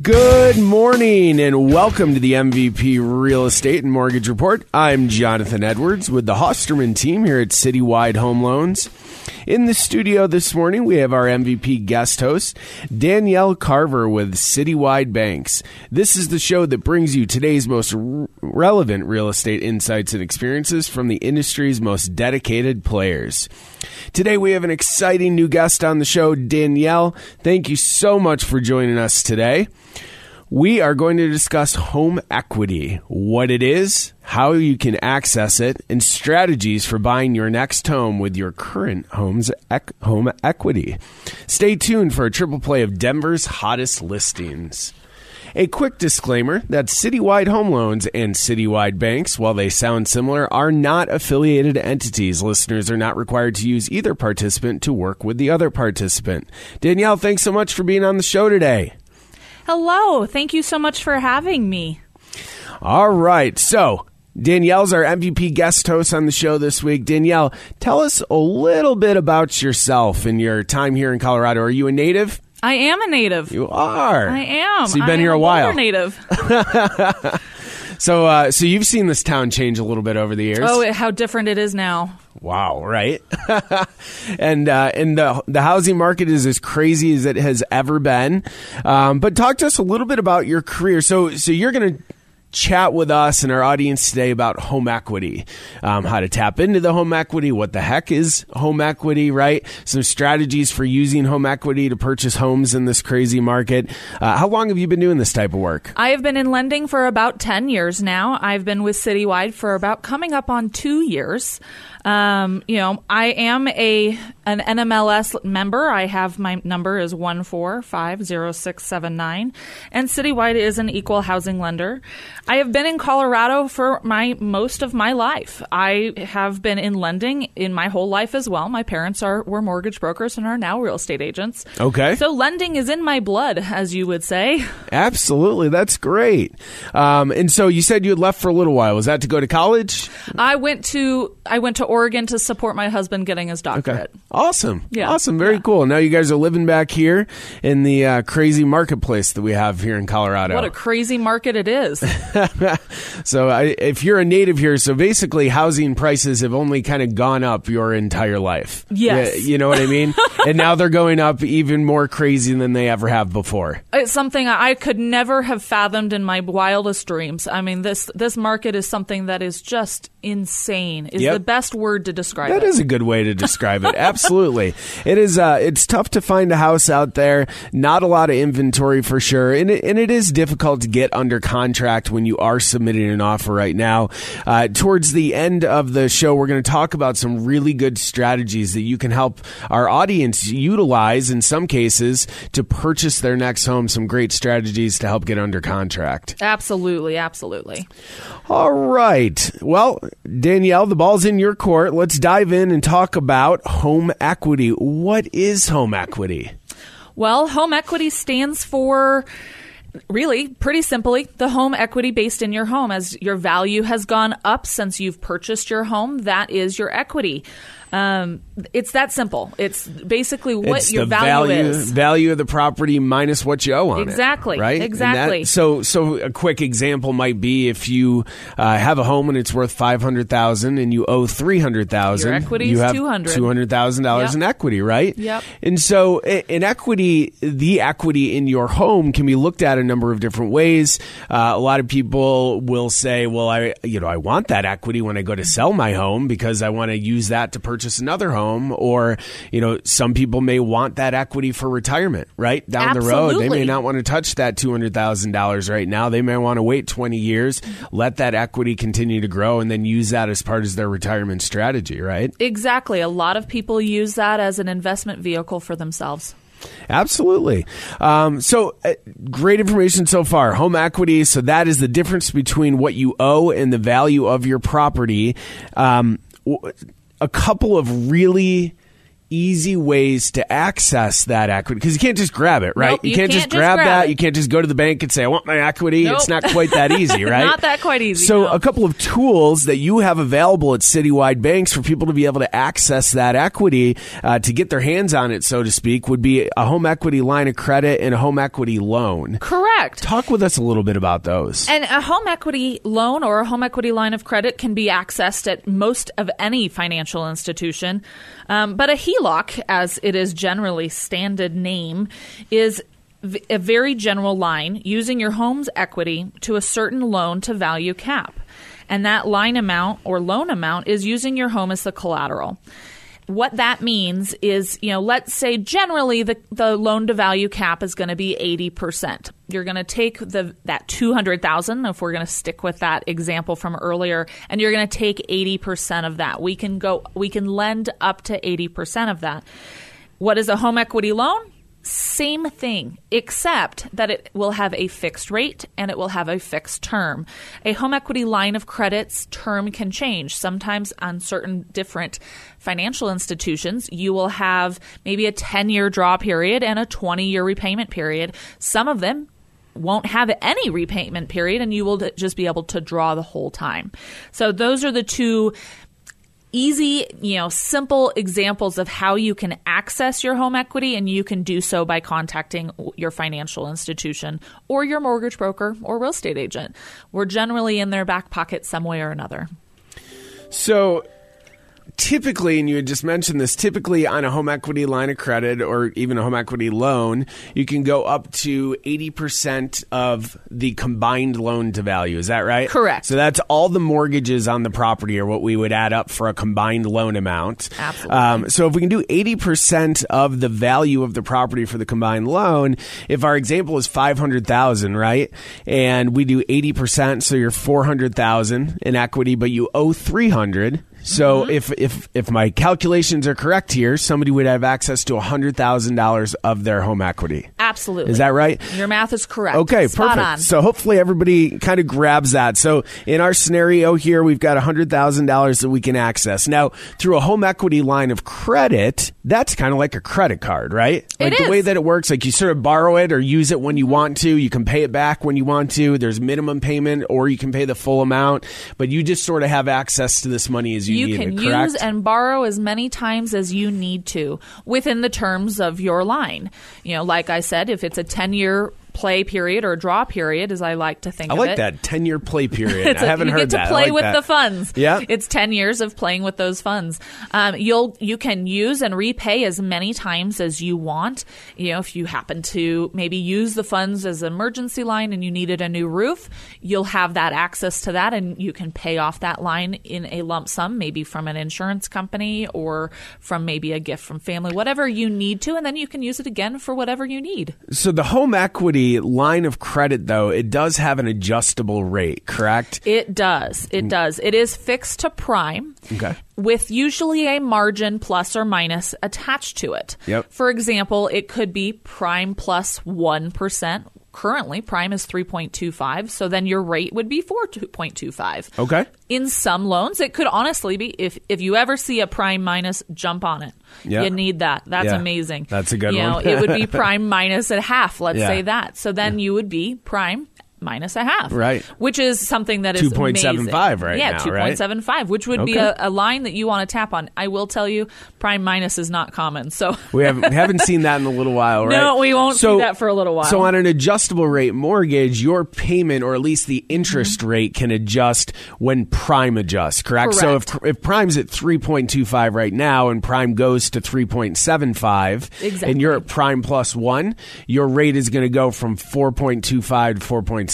Good morning and welcome to the MVP Real Estate and Mortgage Report. I'm Jonathan Edwards with the Hosterman team here at Citywide Home Loans. In the studio this morning, we have our MVP guest host, Danielle Carver with Citywide Banks. This is the show that brings you today's most r- relevant real estate insights and experiences from the industry's most dedicated players. Today, we have an exciting new guest on the show, Danielle. Thank you so much for joining us today. We are going to discuss home equity, what it is, how you can access it, and strategies for buying your next home with your current home's ec- home equity. Stay tuned for a triple play of Denver's hottest listings. A quick disclaimer that Citywide Home Loans and Citywide Banks, while they sound similar, are not affiliated entities. Listeners are not required to use either participant to work with the other participant. Danielle, thanks so much for being on the show today. Hello. Thank you so much for having me. All right. So, Danielle's our MVP guest host on the show this week. Danielle, tell us a little bit about yourself and your time here in Colorado. Are you a native? I am a native. You are. I am. So you've been I here a while. Native. So, uh, so you've seen this town change a little bit over the years. oh, how different it is now. Wow, right? and uh, and the the housing market is as crazy as it has ever been. Um, but talk to us a little bit about your career. So so you're going to chat with us and our audience today about home equity, um, how to tap into the home equity, what the heck is home equity, right? Some strategies for using home equity to purchase homes in this crazy market. Uh, how long have you been doing this type of work? I have been in lending for about 10 years now. I've been with Citywide for about coming up on two years. Um, you know, I am a an NMLS member. I have my number is one four five zero six seven nine, and Citywide is an equal housing lender. I have been in Colorado for my most of my life. I have been in lending in my whole life as well. My parents are were mortgage brokers and are now real estate agents. Okay. So lending is in my blood, as you would say. Absolutely, that's great. Um, and so you said you had left for a little while. Was that to go to college? I went to I went to Oregon to support my husband getting his doctorate. Awesome. Yeah. Awesome. Very Yeah. cool. Now you guys are living back here in the uh, crazy marketplace that we have here in Colorado. What a crazy market it is. so I, if you're a native here, so basically housing prices have only kind of gone up your entire life. Yes. Yeah, you know what I mean? and now they're going up even more crazy than they ever have before. it's something I could never have fathomed in my wildest dreams. I mean, this this market is something that is just insane. Is Yep. the best word to describe That it. is a good way to describe it. Absolutely, it is. Uh, it's tough to find a house out there. Not a lot of inventory for sure, and it, and it is difficult to get under contract when you are submitting an offer right now. Uh, towards the end of the show, we're going to talk about some really good strategies that you can help our audience utilize in some cases to purchase their next home. Some great strategies to help get under contract. absolutely, absolutely. All right. Well, Danielle, the ball's in your court. Let's dive in and talk about home equity. What is home equity? Well, home equity stands for really pretty simply the home equity based in your home as your value has gone up since you've purchased your home that is your equity um, it's that simple it's basically what it's your the value, value is value of the property minus what you owe on it. Exactly, Right. Exactly. that- so, so a quick example might be if you uh, have a home and it's worth five hundred thousand and you owe three hundred thousand. Your equity you is have $200,000. two hundred thousand dollars in equity, right? Yep. And so, in equity, the equity in your home can be looked at a number of different ways. Uh, a lot of people will say, "Well, I, you know, I want that equity when I go to sell my home because I want to use that to purchase." Purchase another home, or you know, some people may want that equity for retirement, right down the road. They may not want to touch that two hundred thousand dollars right now. They may want to wait twenty years, let that equity continue to grow, and then use that as part of their retirement strategy, right? Exactly. A lot of people use that as an investment vehicle for themselves. Absolutely. Um, so, uh, great information so far. Home equity. So, that is the difference between what you owe and the value of your property. Um, w- a couple of really easy ways to access that equity because you can't just grab it, right? Nope, you can't, can't just just grab grab that. it. You can't just go to the bank and say, I want my equity. Nope. It's not quite that easy, right? Not that quite easy, So, no. a couple of tools that you have available at citywide banks for people to be able to access that equity uh, to get their hands on it, so to speak, would be a home equity line of credit and a home equity loan. Correct. Talk with us a little bit about those. And a home equity loan or a home equity line of credit can be accessed at most of any financial institution. Um, but a HELOC, as it is generally standard name, is a very general line using your home's equity to a certain loan to value cap. And that line amount or loan amount is using your home as the collateral what that means is, you know, let's say generally the, the loan to value cap is going to be 80%. You're going to take the that 200,000 if we're going to stick with that example from earlier and you're going to take 80% of that. We can go we can lend up to 80% of that. What is a home equity loan? Same thing, except that it will have a fixed rate and it will have a fixed term. A home equity line of credit's term can change. Sometimes on certain different financial institutions, you will have maybe a 10 year draw period and a 20 year repayment period. Some of them won't have any repayment period and you will just be able to draw the whole time. So those are the two easy, you know, simple examples of how you can access your home equity and you can do so by contacting your financial institution or your mortgage broker or real estate agent. We're generally in their back pocket some way or another. So, typically, and you had just mentioned this, typically on a home equity line of credit or even a home equity loan, you can go up to 80% of the combined loan to value. Is that right? Correct. So that's all the mortgages on the property are what we would add up for a combined loan amount. Absolutely. Um, so if we can do 80% of the value of the property for the combined loan, if our example is 500,000, right? And we do 80%, so you're 400,000 in equity, but you owe 300. So Mm-hmm. if if if my calculations are correct here, somebody would have access to hundred thousand dollars of their home equity. Absolutely. Is that right? Your math is correct. Okay, Spot perfect. on. So hopefully everybody kind of grabs that. So in our scenario here, we've got hundred thousand dollars that we can access now through a home equity line of credit. That's kind of like a credit card, right? Like It the way that it works, like you sort of borrow it or use it when you want to. You can pay it back when you want to. There's minimum payment, or you can pay the full amount. But you just sort of have access to this money as you, you can use and borrow as many times as you need to within the terms of your line. You know, like I said, if it's a 10 year play period or draw period, as I like to think of I like it. that ten year play period. I a- haven't you heard get to that. I play like with that. the funds. Yeah. it's ten years of playing with those funds. Um, you'll you can use and repay as many times as you want. You know, if you happen to maybe use the funds as an emergency line and you needed a new roof, you'll have that access to that, and you can pay off that line in a lump sum, maybe from an insurance company or from maybe a gift from family, whatever you need to, and then you can use it again for whatever you need. So the home equity line of credit, though, it does have an adjustable rate, correct? It does. It mm. does. It is fixed to prime. Okay. With usually a margin plus or minus attached to it. Yep. For example, it could be prime plus 1. Currently, prime is 3.25, so then your rate would be 4.25. Okay. In some loans, it could honestly be if if you ever see a prime minus, jump on it. Yeah. You need that. That's Yeah. amazing. That's a good you one. Know, it would be prime minus a half, let's Yeah. say that. So then you would be prime minus a half. Right. Which is something that is 2.75 right yeah, now, two right? point seven five, which would be a, a line that you want to tap on. I will tell you, prime minus is not common. So We haven't, we haven't seen that in a little while, right? No, we won't see that for a little while. So on an adjustable rate mortgage, your payment or at least the interest Mm-hmm. rate can adjust when prime adjusts, correct? So if, if prime's at 3.25 right now and prime goes to 3.75 Exactly. and you're at prime plus 1, your rate is going to go from 4.25 to 4.75,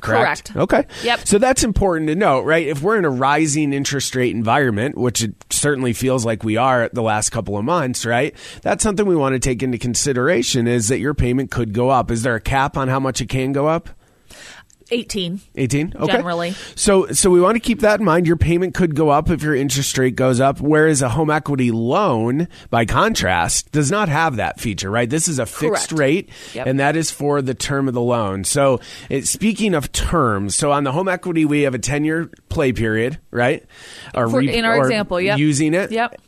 correct? Correct. Okay. Yep. So that's important to note, right? If we're in a rising interest rate environment, which it certainly feels like we are the last couple of months, right? That's something we want to take into consideration is that your payment could go up. Is there a cap on how much it can go up? 18. 18 okay Generally. so so we want to keep that in mind your payment could go up if your interest rate goes up whereas a home equity loan by contrast does not have that feature right this is a fixed Correct. rate Yep. and that is for the term of the loan so it, speaking of terms so on the home equity we have a 10 year play period right or For- in our or example, yep. using it Yep.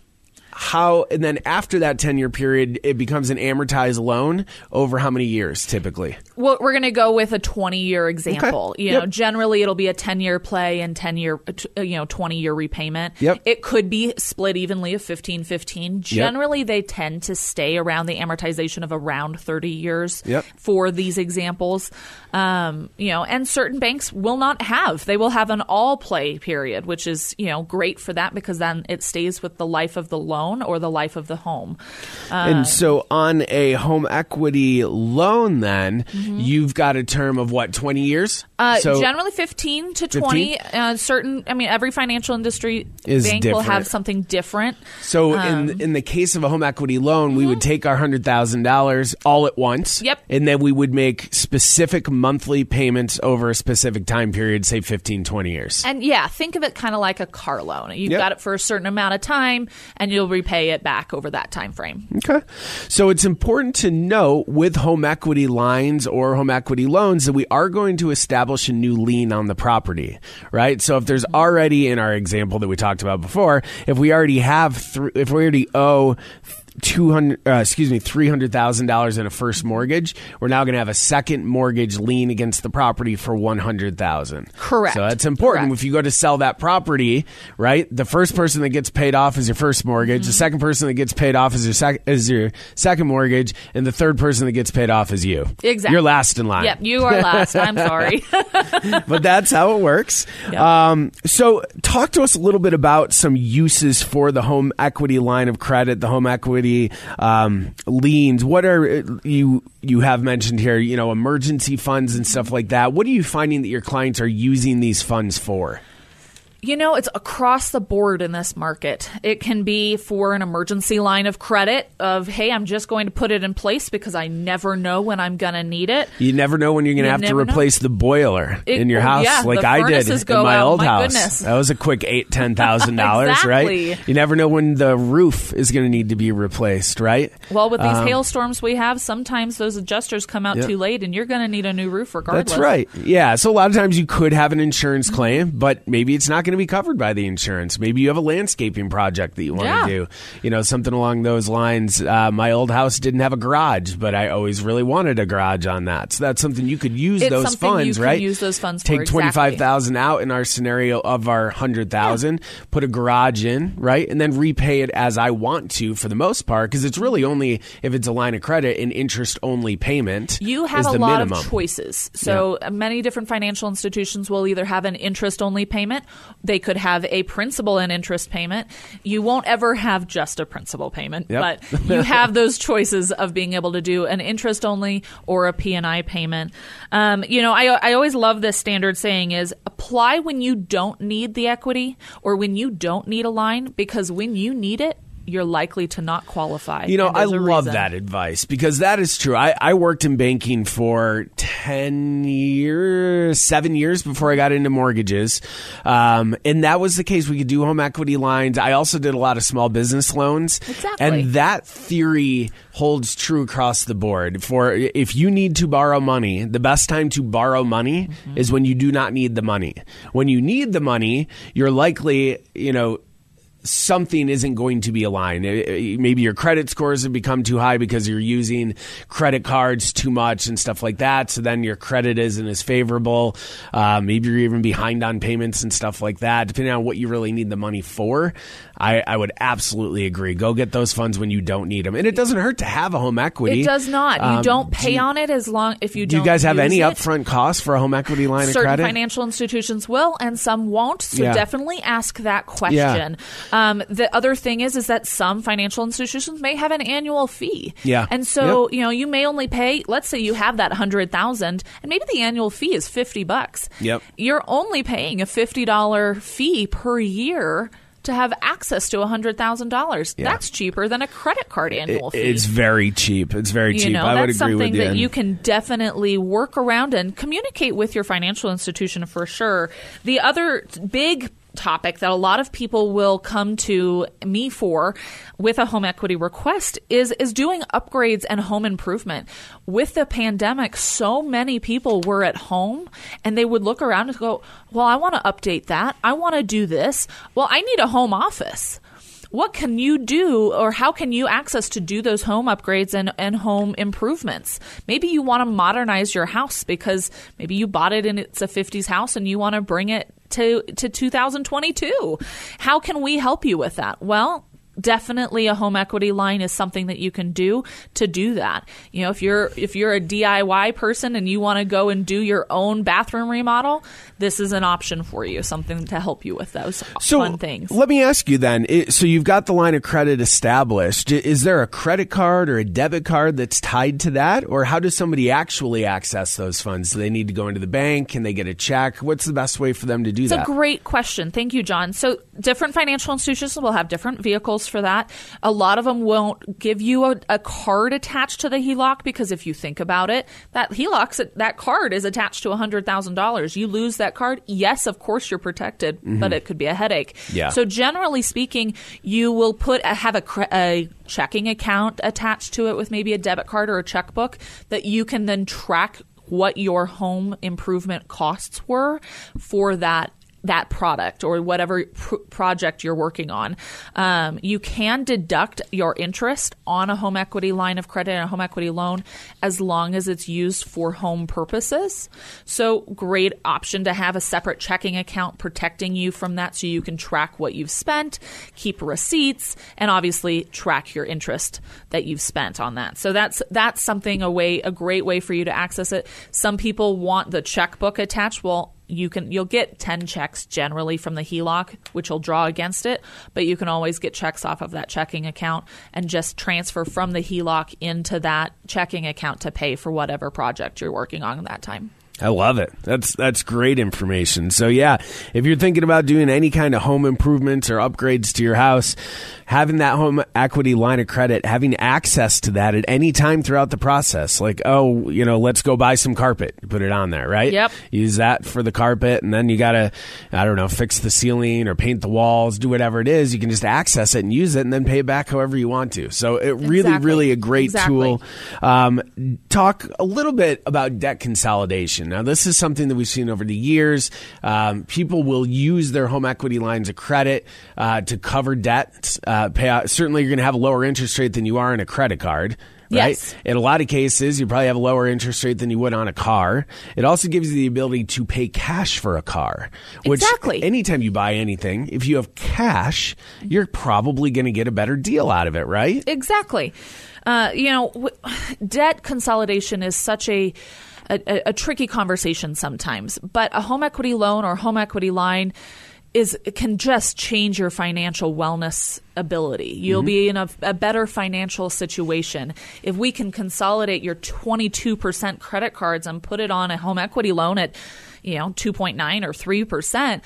How and then after that 10 year period it becomes an amortized loan over how many years typically Well, we're going to go with a 20 year example. Okay. You Yep. know, generally it'll be a 10 year play and 10 year, uh, you know, 20 year repayment. Yep. It could be split evenly of 15 15. Generally, they tend to stay around the amortization of around 30 years Yep. for these examples. Um, you know, and certain banks will not have. They will have an all play period, which is, you know, great for that because then it stays with the life of the loan or the life of the home. And so on a home equity loan, then you've got a term of what, 20 years? Mm-hmm. Uh, so generally 15 to 20. Uh, certain, I mean, every financial industry Is bank will have something different. so um, in in the case of a home equity loan, we would take our $100,000 all at once. Mm-hmm. Yep. And then we would make specific monthly payments over a specific time period, say 15, 20 years. And yeah, think of it kind of like a car loan. You've Yep. got it for a certain amount of time, and you'll repay it back over that time frame. Okay. So it's important to note with home equity lines or home equity loans that we are going to establish a new lien on the property, right? So if there's mm-hmm. already in our example that we talked about before, if we already have thr if we already owe 200 uh, excuse me $300,000 in a first mortgage, we're now going to have a second mortgage lien against the property for 100,000. Correct. So that's important. Correct. If you go to sell that property, right? The first person that gets paid off is your first mortgage. The second person that gets paid off is your sec- is your second mortgage, and the third person that gets paid off is you. Exactly. You're last in line. Yep, you are last. I'm sorry. but that's how it works. Yep. Um, so, talk to us a little bit about some uses for the home equity line of credit, the home equity um, liens. What are you you have mentioned here? You know, emergency funds and stuff like that. What are you finding that your clients are using these funds for? You know, it's across the board in this market. It can be for an emergency line of credit of, hey, I'm just going to put it in place because I never know when I'm going to need it. You never know when you're going to have to never know. replace the boiler It- in your house, yeah, like I did in my out. old My house. goodness. That was a quick eight, ten thousand dollars, right? Exactly. You never know when the roof is going to need to be replaced, right? Well, with these Um, hailstorms we have, sometimes those adjusters come out Yep. too late and you're going to need a new roof regardless. That's right. Yeah. So a lot of times you could have an insurance claim, but maybe it's not going to be covered by the insurance. Maybe you have a landscaping project that you want Yeah. to do. You know, something along those lines. Uh, my old house didn't have a garage, but I always really wanted a garage on that. So that's something you could use It's those funds, can right? use those funds Take for, twenty exactly. five thousand out in our scenario of our hundred thousand, put a garage in, right, and then repay it as I want to for the most part, because it's really only if it's a line of credit an interest only payment. You have a lot minimum. of choices. So uh, many different financial institutions will either have an interest only payment, they could have a principal and interest payment. You won't ever have just a principal payment, Yep. but you have those choices of being able to do an interest only or a P&I payment. Um, you know, I, I always love this standard saying is apply when you don't need the equity or when you don't need a line because when you need it, you're likely to not qualify. You know, I love reason. that advice because that is true. I, I worked in banking for 10 years, seven years before I got into mortgages. Um, and that was the case. We could do home equity lines. I also did a lot of small business loans. Exactly. And that theory holds true across the board. For if you need to borrow money, the best time to borrow money is when you do not need the money. When you need the money, you're likely, you know, something isn't going to be aligned. Uh, uh, Maybe your credit scores have become too high because you're using credit cards too much and stuff like that. So then your credit isn't as favorable. Uh, maybe you're even behind on payments and stuff like that. Depending on what you really need the money for, I, I would absolutely agree. Go get those funds when you don't need them, and it doesn't hurt to have a home equity. It does not. You Um, don't pay you- on it as long if you Do you guys have any it. upfront costs for a home equity line Certain of credit? financial institutions will, and some won't. So Yeah. definitely ask that question. Um, the other thing is, is that some financial institutions may have an annual fee. Yeah. And so, Yep. you know, you may only pay, let's say you have that hundred thousand and maybe the annual fee is 50 bucks. Yep. You're only paying a $50 fee per year to have access to $100,000. Yeah. That's cheaper than a credit card annual fee. it's very cheap. It's very you cheap. know, I would that's agree something with you. that you can definitely work around and communicate with your financial institution for sure. The other big topic that a lot of people will come to me for with a home equity request is is doing upgrades and home improvement. With the pandemic, so many people were at home and they would look around and go, "Well, I want to update that. I want to do this. Well, I need a home office." What can you do or how can you access to do those home upgrades and, and home improvements? Maybe you want to modernize your house because maybe you bought it and it's a 50s house and you want to bring it to, to 2022 how can we help you with that? Well definitely a home equity line is something that you can do to do that you know if you're if you're a diy person and you want to go and do your own bathroom remodel this is an option for you something to help you with those so fun things let me ask you then. So you've got the line of credit established. Is there a credit card or a debit card that's tied to that, or how does somebody actually access those funds? Do they need to go into the bank? Can they get a check? What's the best way for them to do It's that? a great question. Thank you, John. So, different financial institutions will have different vehicles for that. A lot of them won't give you a, a card attached to the HELOC because if you think about it, that HELOC, that card is attached to $100,000. You lose that card, yes, of course you're protected, mm-hmm. but it could be a headache. Yeah. So, generally speaking, you will put a, have a, a checking account attached to it with maybe a debit card or a checkbook that you can then track what your home improvement costs were for that that product or whatever pr- project you're working on. Um, you can deduct your interest on a home equity line of credit and a home equity loan as long as it's used for home purposes. So, great option to have a separate checking account protecting you from that so you can track what you've spent, keep receipts, and obviously track your interest that you've spent on that. So that's that's something a way a great way for you to access it. Some people want the checkbook attached. Well, you can you'll get 10 checks generally from the HELOC which will draw against it but you can always get checks off of that checking account and just transfer from the HELOC into that checking account to pay for whatever project you're working on at that time. I love it. That's that's great information. So yeah, if you're thinking about doing any kind of home improvements or upgrades to your house, having that home equity line of credit, having access to that at any time throughout the process, like oh, you know, let's go buy some carpet, put it on there, right? Yep. Use that for the carpet, and then you gotta, I don't know, fix the ceiling or paint the walls, do whatever it is. You can just access it and use it, and then pay it back however you want to. So it really, Exactly. really a great Exactly. tool. Um, talk a little bit about debt consolidation. Now, this is something that we've seen over the years. Um, people will use their home equity lines of credit uh, to cover debt. Uh. Certainly, you're going to have a lower interest rate than you are in a credit card. Right? Yes. In a lot of cases, you probably have a lower interest rate than you would on a car. It also gives you the ability to pay cash for a car. Which Exactly. anytime you buy anything, if you have cash, you're probably going to get a better deal out of it, right? Exactly. Uh, you know, w- debt consolidation is such a, a a tricky conversation sometimes, but a home equity loan or home equity line is can just change your financial wellness ability. You'll be in a, a better financial situation if we can consolidate your 22% credit cards and put it on a home equity loan at you know 2.9 or 3%. percent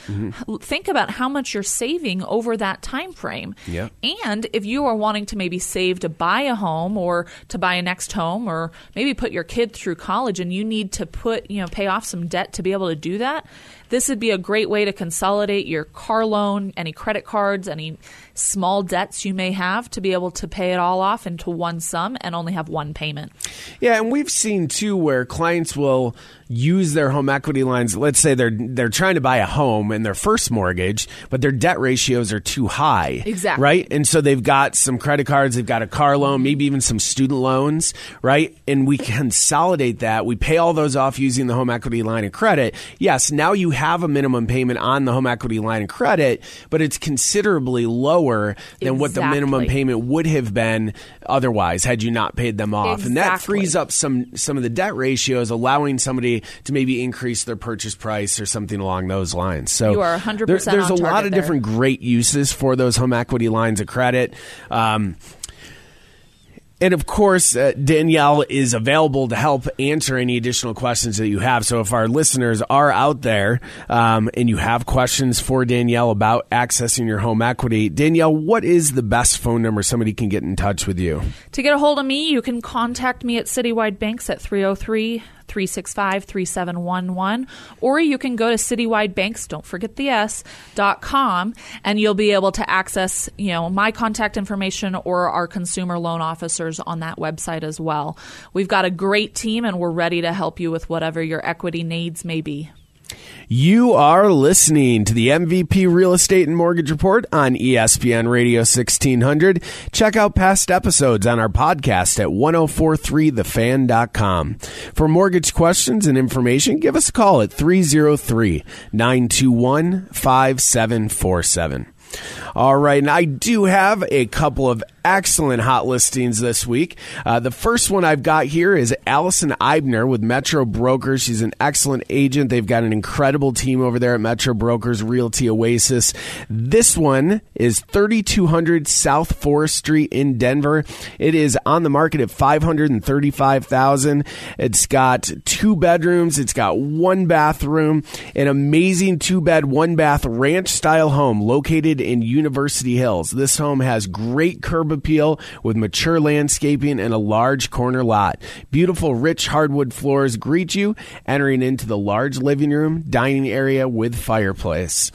Think about how much you're saving over that time frame. Yeah. And if you are wanting to maybe save to buy a home or to buy a next home or maybe put your kid through college and you need to put, you know, pay off some debt to be able to do that, this would be a great way to consolidate your car loan, any credit cards, any small debts you may have to be able to pay it all off into one sum and only have one payment. Yeah, and we've seen too where clients will use their home equity lines. Let's say they're they're trying to buy a home and their first mortgage, but their debt ratios are too high. Exactly. Right? And so they've got some credit cards, they've got a car loan, maybe even some student loans, right? And we consolidate that. We pay all those off using the home equity line of credit. Yes, now you have a minimum payment on the home equity line of credit, but it's considerably lower than what the minimum payment would have been otherwise had you not paid them off. And that frees up some some of the debt ratios, allowing somebody to maybe increase their purchase price or something along those lines. So You are 100% there- there's a lot of there. different great uses for those home equity lines of credit. Um, and of course, uh, Danielle is available to help answer any additional questions that you have. So if our listeners are out there um, and you have questions for Danielle about accessing your home equity, Danielle, what is the best phone number somebody can get in touch with you? To get a hold of me, you can contact me at Citywide Banks at 303 365 3711, or you can go to citywidebanks, don't forget the S, dot com, and you'll be able to access, you know, my contact information or our consumer loan officers on that website as well. We've got a great team and we're ready to help you with whatever your equity needs may be. You are listening to the MVP Real Estate and Mortgage Report on ESPN Radio 1600. Check out past episodes on our podcast at 1043thefan.com. For mortgage questions and information, give us a call at 303 921 5747. All right, and I do have a couple of excellent hot listings this week. Uh, the first one I've got here is Allison Eibner with Metro Brokers. She's an excellent agent. They've got an incredible team over there at Metro Brokers Realty Oasis. This one is 3200 South Forest Street in Denver. It is on the market at 535,000. It's got two bedrooms. It's got one bathroom, an amazing two bed, one bath ranch style home located in University Hills. This home has great curb appeal with mature landscaping and a large corner lot. Beautiful rich hardwood floors greet you entering into the large living room, dining area with fireplace.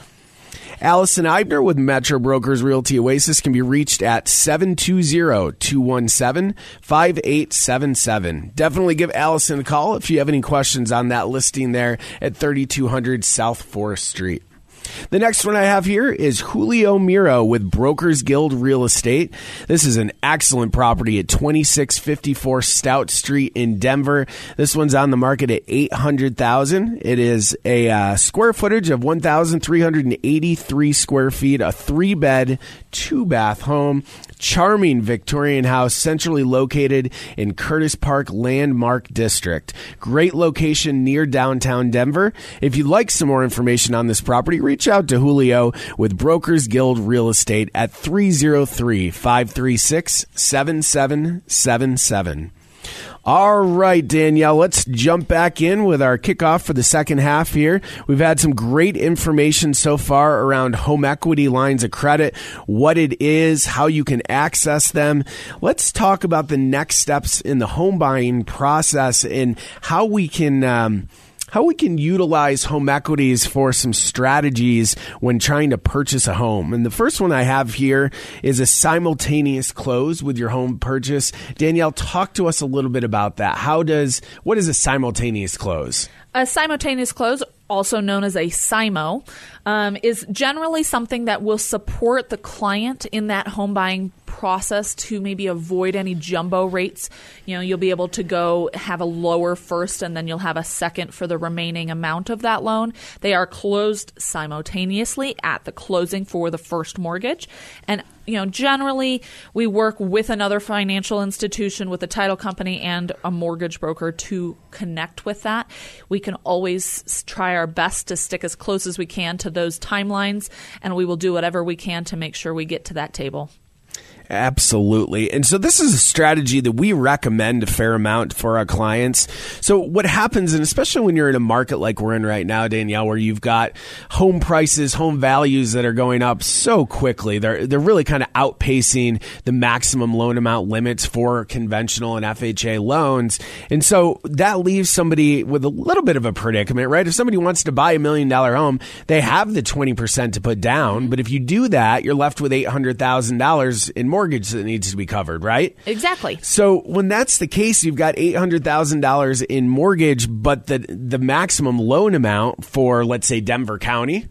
Allison Eibner with Metro Brokers Realty Oasis can be reached at 720-217-5877. Definitely give Allison a call if you have any questions on that listing there at 3200 South Forest Street. The next one I have here is Julio Miro with Brokers Guild Real Estate. This is an excellent property at 2654 Stout Street in Denver. This one's on the market at 800,000. It is a uh, square footage of 1,383 square feet, a three bed, two bath home. Charming Victorian house centrally located in Curtis Park Landmark District. Great location near downtown Denver. If you'd like some more information on this property, reach out to Julio with Brokers Guild Real Estate at 303 536 7777. All right, Danielle, let's jump back in with our kickoff for the second half here. We've had some great information so far around home equity lines of credit, what it is, how you can access them. Let's talk about the next steps in the home buying process and how we can. Um, how we can utilize home equities for some strategies when trying to purchase a home. And the first one I have here is a simultaneous close with your home purchase. Danielle, talk to us a little bit about that. How does what is a simultaneous close? A simultaneous close, also known as a SIMO, um, is generally something that will support the client in that home buying process to maybe avoid any jumbo rates. You know, you'll be able to go have a lower first and then you'll have a second for the remaining amount of that loan. They are closed simultaneously at the closing for the first mortgage. And you know, generally we work with another financial institution, with a title company and a mortgage broker to connect with that. We can always try our best to stick as close as we can to those timelines, and we will do whatever we can to make sure we get to that table. Absolutely. And so this is a strategy that we recommend a fair amount for our clients. So what happens, and especially when you're in a market like we're in right now, Danielle, where you've got home prices, home values that are going up so quickly, they're, they're really kind of outpacing the maximum loan amount limits for conventional and FHA loans. And so that leaves somebody with a little bit of a predicament, right? If somebody wants to buy a million dollar home, they have the 20% to put down. Mm-hmm. But if you do that, you're left with $800,000 in mortgage that needs to be covered, right? Exactly. So when that's the case, you've got eight hundred thousand dollars in mortgage, but the the maximum loan amount for let's say Denver County,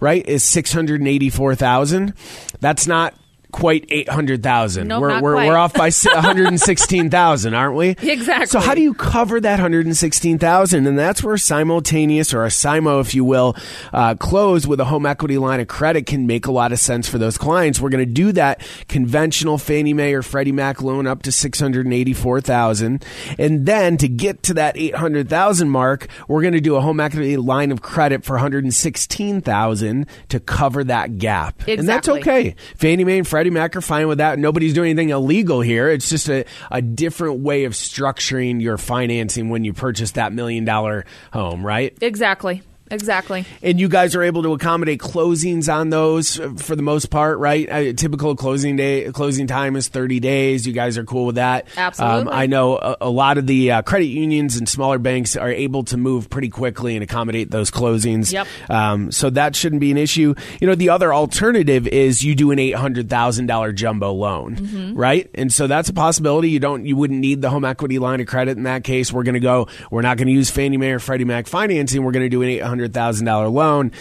right, is six hundred eighty four thousand. That's not quite 800,000. Nope, we're, we're, quite. we're off by 116,000, aren't we? Exactly. So how do you cover that 116,000? And that's where simultaneous or a SIMO, if you will, uh, close with a home equity line of credit can make a lot of sense for those clients. We're going to do that conventional Fannie Mae or Freddie Mac loan up to 684,000. And then to get to that 800,000 mark, we're going to do a home equity line of credit for 116,000 to cover that gap. Exactly. And that's okay. Fannie Mae and Freddie Mac are fine with that. Nobody's doing anything illegal here. It's just a, a different way of structuring your financing when you purchase that million dollar home, right? Exactly. Exactly. And you guys are able to accommodate closings on those uh, for the most part, right? Uh, typical closing day closing time is 30 days. You guys are cool with that. Um, Absolutely. I know a, a lot of the uh, credit unions and smaller banks are able to move pretty quickly and accommodate those closings. Yep. Um, so that shouldn't be an issue. You know, the other alternative is you do an $800,000 jumbo loan, Mm-hmm. right? And so that's a possibility. You don't, you wouldn't need the home equity line of credit in that case. We're going to go, we're not going to use Fannie Mae or Freddie Mac financing. We're going to do an $800,000 loan.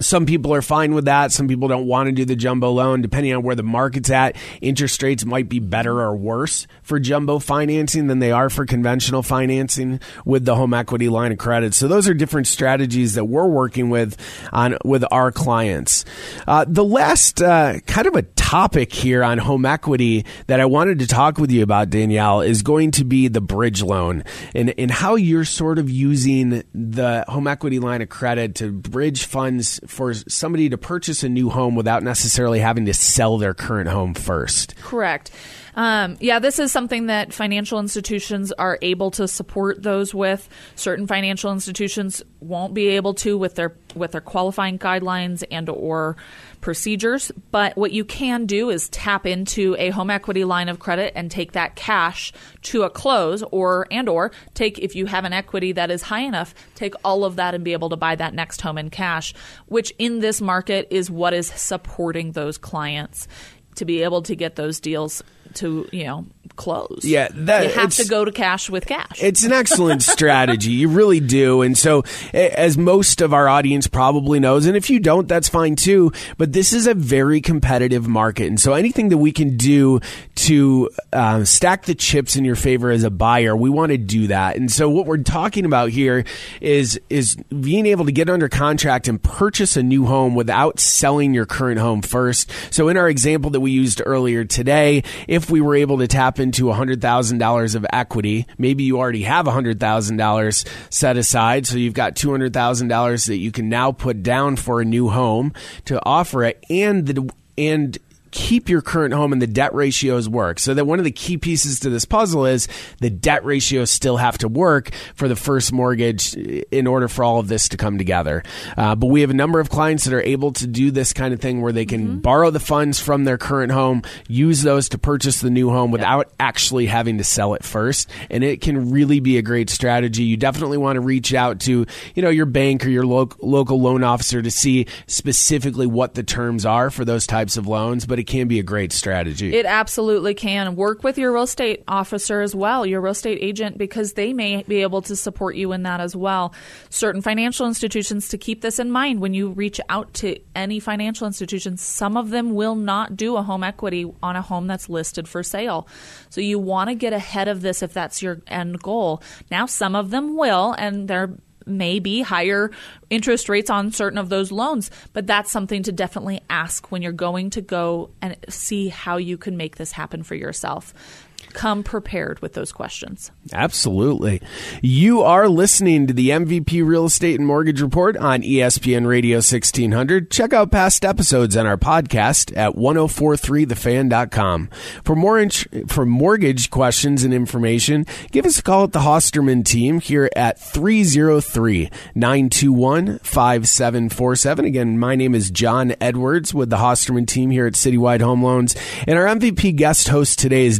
Some people are fine with that. Some people don't want to do the jumbo loan. Depending on where the market's at, interest rates might be better or worse for jumbo financing than they are for conventional financing with the home equity line of credit. So those are different strategies that we're working with on with our clients. Uh, the last uh, kind of a topic here on home equity that I wanted to talk with you about, Danielle, is going to be the bridge loan and, and how you're sort of using the home equity line of credit to bridge funds for somebody to purchase a new home without necessarily having to sell their current home first. Correct. Um, yeah, this is something that financial institutions are able to support those with. Certain financial institutions won't be able to with their with their qualifying guidelines and or procedures. But what you can do is tap into a home equity line of credit and take that cash to a close, or and or take if you have an equity that is high enough, take all of that and be able to buy that next home in cash, which in this market is what is supporting those clients to be able to get those deals to you know close. Yeah, that- you have to go to cash with cash. It's an excellent strategy. You really do. And so, as most of our audience probably knows, and if you don't, that's fine too. But this is a very competitive market. And so, anything that we can do to um, stack the chips in your favor as a buyer, we want to do that. And so, what we're talking about here is is being able to get under contract and purchase a new home without selling your current home first. So, in our example that we used earlier today, if we were able to tap into $100,000 of equity, maybe you already have $100,000 set aside, so you've got $200,000 that you can now put down for a new home to offer it, and the and keep your current home and the debt ratios work. So that one of the key pieces to this puzzle is the debt ratios still have to work for the first mortgage in order for all of this to come together. Uh, but we have a number of clients that are able to do this kind of thing where they can borrow the funds from their current home, use those to purchase the new home without actually having to sell it first. And it can really be a great strategy. You definitely want to reach out to, you know, your bank or your lo- local loan officer to see specifically what the terms are for those types of loans, but it can be a great strategy. It absolutely can. Work with your real estate officer as well, your real estate agent, because they may be able to support you in that as well. Certain financial institutions, to keep this in mind when you reach out to any financial institution, some of them will not do a home equity on a home that's listed for sale. So you want to get ahead of this if that's your end goal. Now, some of them will, and they're may be higher interest rates on certain of those loans, but that's something to definitely ask when you're going to go and see how you can make this happen for yourself. Come prepared with those questions. Absolutely. You are listening to the MVP Real Estate and Mortgage Report on ESPN Radio 1600. Check out past episodes on our podcast at 1043thefan.com. For more for mortgage questions and information, give us a call at the Hosterman team here at 303-921-5747. Again, my name is John Edwards with the Hosterman team here at Citywide Home Loans. And our MVP guest host today is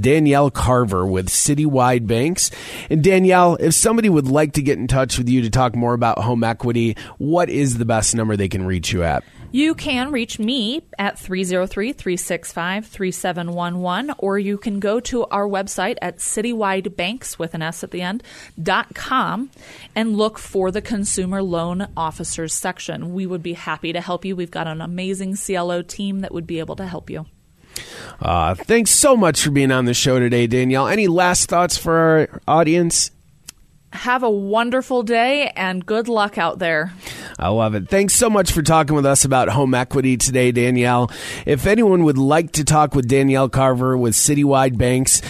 Danielle Carver with Citywide Banks. And Danielle, if somebody would like to get in touch with you to talk more about home equity, what is the best number they can reach you at? You can reach me at 303 365 3711, or you can go to our website at citywidebanks with an S at the end dot com and look for the consumer loan officers section. We would be happy to help you. We've got an amazing CLO team that would be able to help you. Uh, thanks so much for being on the show today, Danielle. Any last thoughts for our audience? Have a wonderful day and good luck out there. I love it. Thanks so much for talking with us about home equity today, Danielle. If anyone would like to talk with Danielle Carver with Citywide Banks,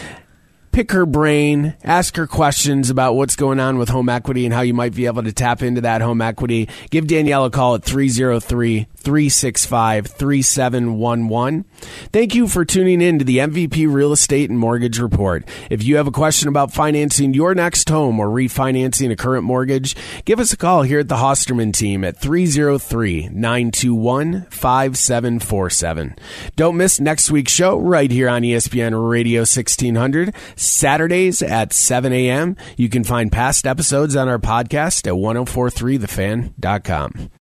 pick her brain, ask her questions about what's going on with home equity and how you might be able to tap into that home equity, give Danielle a call at 303 365 3711. Thank you for tuning in to the MVP Real Estate and Mortgage Report. If you have a question about financing your next home or refinancing a current mortgage, give us a call here at the Hosterman team at 303 921 5747. Don't miss next week's show right here on ESPN Radio 1600, Saturdays at 7 a.m. You can find past episodes on our podcast at 1043thefan.com.